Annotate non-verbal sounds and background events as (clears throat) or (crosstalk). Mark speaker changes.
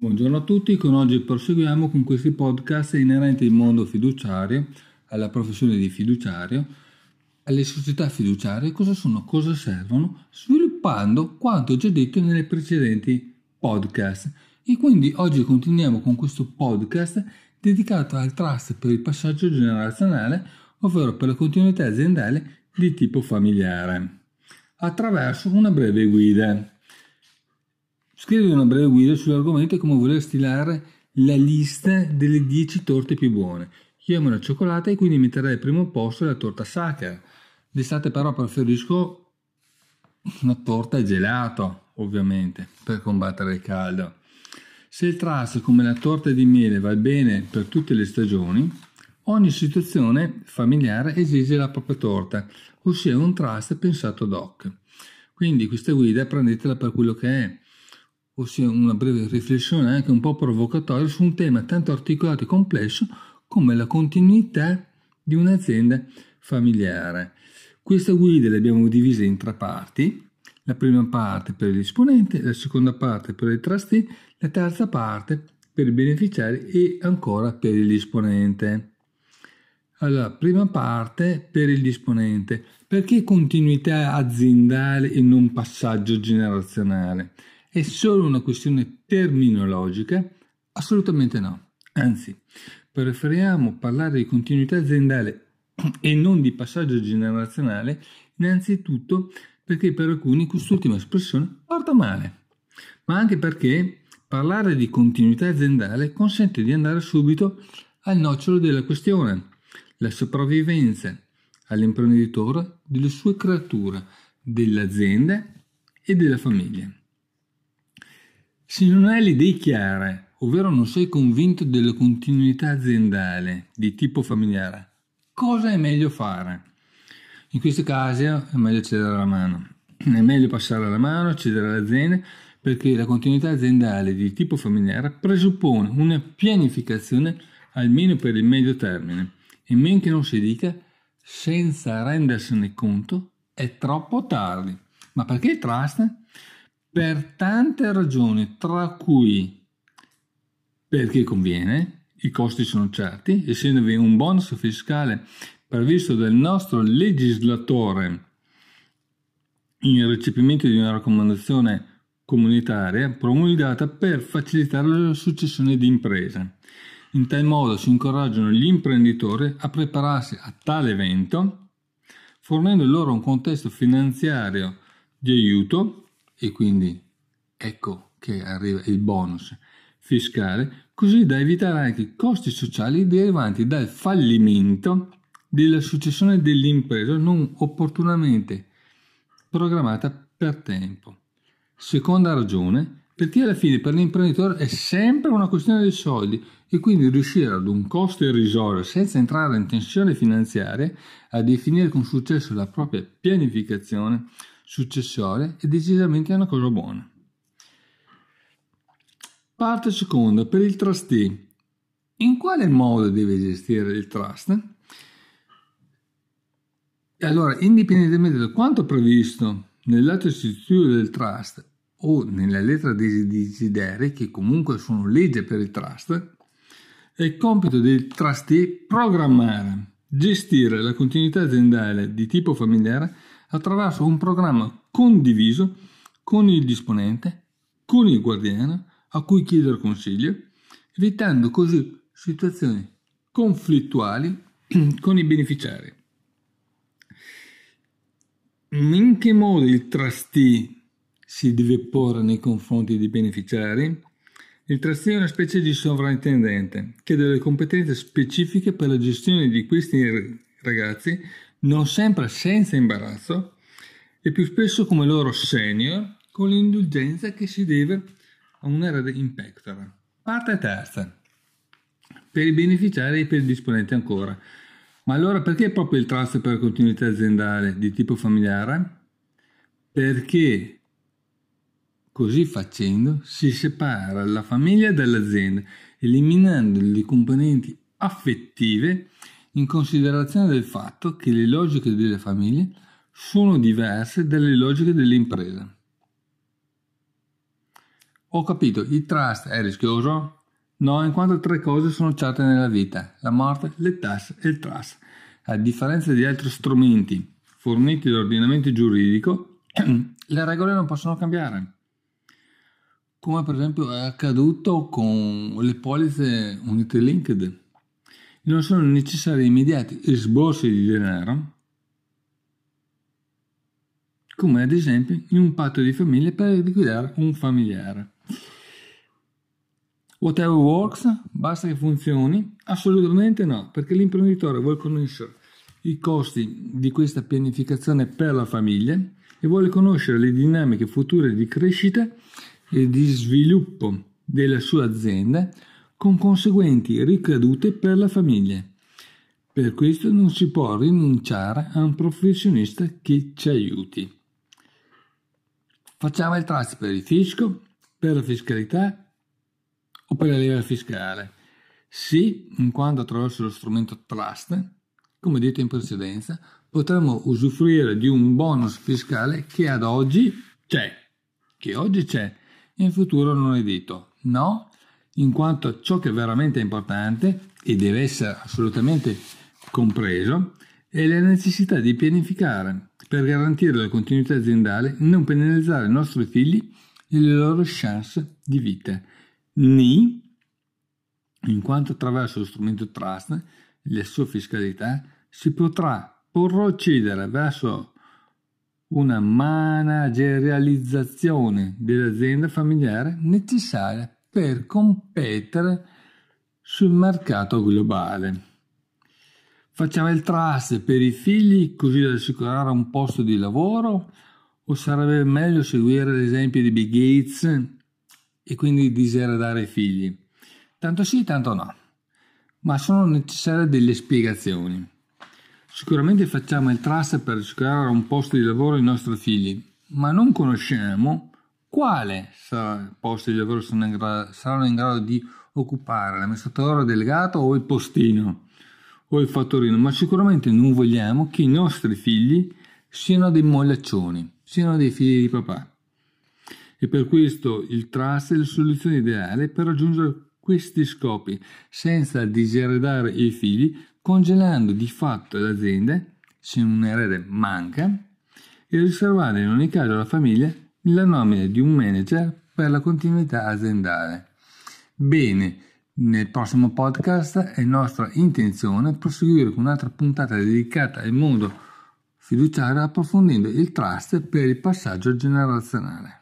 Speaker 1: Buongiorno a tutti, con oggi proseguiamo con questi podcast inerenti al mondo fiduciario, alla professione di fiduciario, alle società fiduciarie, cosa sono, cosa servono, sviluppando quanto già detto nelle precedenti podcast. E quindi oggi continuiamo con questo podcast dedicato al trust per il passaggio generazionale, ovvero per la continuità aziendale di tipo familiare, attraverso una breve guida. Scrivi una breve guida sull'argomento e come voler stilare la lista delle 10 torte più buone. Io amo la cioccolata e quindi metterei al primo posto la torta sacra. D'estate però preferisco una torta gelato, ovviamente, per combattere il caldo. Se il trust come la torta di miele va bene per tutte le stagioni, ogni situazione familiare esige la propria torta, ossia un trust pensato ad hoc. Quindi questa guida prendetela per quello che è ossia una breve riflessione anche un po' provocatoria su un tema tanto articolato e complesso come la continuità di un'azienda familiare. Questa guida l'abbiamo divisa in tre parti, la prima parte per l'esponente, la seconda parte per il trustee, la terza parte per i beneficiari e ancora per il disponente. Allora, prima parte per il disponente. Perché continuità aziendale e non passaggio generazionale? È solo una questione terminologica? Assolutamente no. Anzi, preferiamo parlare di continuità aziendale (clears throat) e non di passaggio generazionale, innanzitutto perché per alcuni quest'ultima espressione porta male, ma anche perché parlare di continuità aziendale consente di andare subito al nocciolo della questione, la sopravvivenza all'imprenditore delle sue creature, dell'azienda e della famiglia. Se non hai le idee chiare, ovvero non sei convinto della continuità aziendale di tipo familiare, cosa è meglio fare? In questi casi è meglio cedere la mano. È meglio passare la mano, cedere all'azienda, perché la continuità aziendale di tipo familiare presuppone una pianificazione almeno per il medio termine e men che non si dica senza rendersene conto è troppo tardi. Ma perché il trust? Per tante ragioni, tra cui perché conviene, i costi sono certi, essendovi un bonus fiscale previsto dal nostro legislatore in recepimento di una raccomandazione comunitaria promulgata per facilitare la successione di imprese. In tal modo si incoraggiano gli imprenditori a prepararsi a tale evento, fornendo loro un contesto finanziario di aiuto e quindi ecco che arriva il bonus fiscale, così da evitare anche i costi sociali derivanti dal fallimento della successione dell'impresa non opportunamente programmata per tempo. Seconda ragione, perché alla fine per l'imprenditore è sempre una questione di soldi e quindi riuscire ad un costo irrisorio senza entrare in tensione finanziaria a definire con successo la propria pianificazione successoria è decisamente una cosa buona. Parte seconda, per il trustee. In quale modo deve gestire il trust? Allora, indipendentemente da quanto previsto nell'atto istitutivo del trust o nella lettera dei desideri, che comunque sono legge per il trust, è compito del trustee programmare, gestire la continuità aziendale di tipo familiare attraverso un programma condiviso con il disponente, con il guardiano, a cui chiedere consiglio, evitando così situazioni conflittuali (clears throat) con i beneficiari. In che modo il trustee si deve porre nei confronti dei beneficiari? Il trustee è una specie di sovrintendente che ha delle competenze specifiche per la gestione di questi ragazzi non sempre senza imbarazzo e più spesso come loro senior con l'indulgenza che si deve a un'era di impectora. Parte terza. Per i beneficiari e per il disponente ancora. Ma allora perché proprio il trust per continuità aziendale di tipo familiare? Perché così facendo si separa la famiglia dall'azienda, eliminando le componenti affettive in considerazione del fatto che le logiche delle famiglie sono diverse dalle logiche dell'impresa. Ho capito, il trust è rischioso? No, in quanto tre cose sono certe nella vita, la morte, le tasse e il trust. A differenza di altri strumenti forniti dall'ordinamento giuridico, (clears throat) le regole non possono cambiare. Come per esempio è accaduto con le polizze unite linked. Non sono necessari immediati sborsi di denaro, come ad esempio in un patto di famiglia per liquidare un familiare. Whatever works, basta che funzioni? Assolutamente no, perché l'imprenditore vuole conoscere i costi di questa pianificazione per la famiglia e vuole conoscere le dinamiche future di crescita e di sviluppo della sua azienda con conseguenti ricadute per la famiglia. Per questo non si può rinunciare a un professionista che ci aiuti. Facciamo il trust per il fisco, per la fiscalità o per la leva fiscale? Sì, in quanto attraverso lo strumento trust, come detto in precedenza, potremo usufruire di un bonus fiscale che ad oggi c'è, che oggi c'è, in futuro non è detto. No, in quanto ciò che è veramente importante e deve essere assolutamente compreso è la necessità di pianificare per garantire la continuità aziendale, non penalizzare i nostri figli e le loro chance di vita. Ni, in quanto attraverso lo strumento trust e la sua fiscalità si potrà procedere verso una managerializzazione dell'azienda familiare necessaria per competere sul mercato globale. Facciamo il trust per i figli così da assicurare un posto di lavoro o sarebbe meglio seguire l'esempio di Bill Gates e quindi diseredare i figli. Tanto sì, tanto no. Ma sono necessarie delle spiegazioni. Sicuramente facciamo il trust per assicurare un posto di lavoro ai nostri figli, ma non conosciamo quale posto di lavoro saranno in, grado, saranno in grado di occupare l'amministratore delegato o il postino o il fattorino, ma sicuramente non vogliamo che i nostri figli siano dei mollaccioni, siano dei figli di papà. E per questo il trust è la soluzione ideale per raggiungere questi scopi senza diseredare i figli, congelando di fatto l'azienda se un erede manca e riservare in ogni caso alla famiglia la nomina di un manager per la continuità aziendale. Bene, nel prossimo podcast è nostra intenzione proseguire con un'altra puntata dedicata al mondo fiduciario approfondendo il trust per il passaggio generazionale.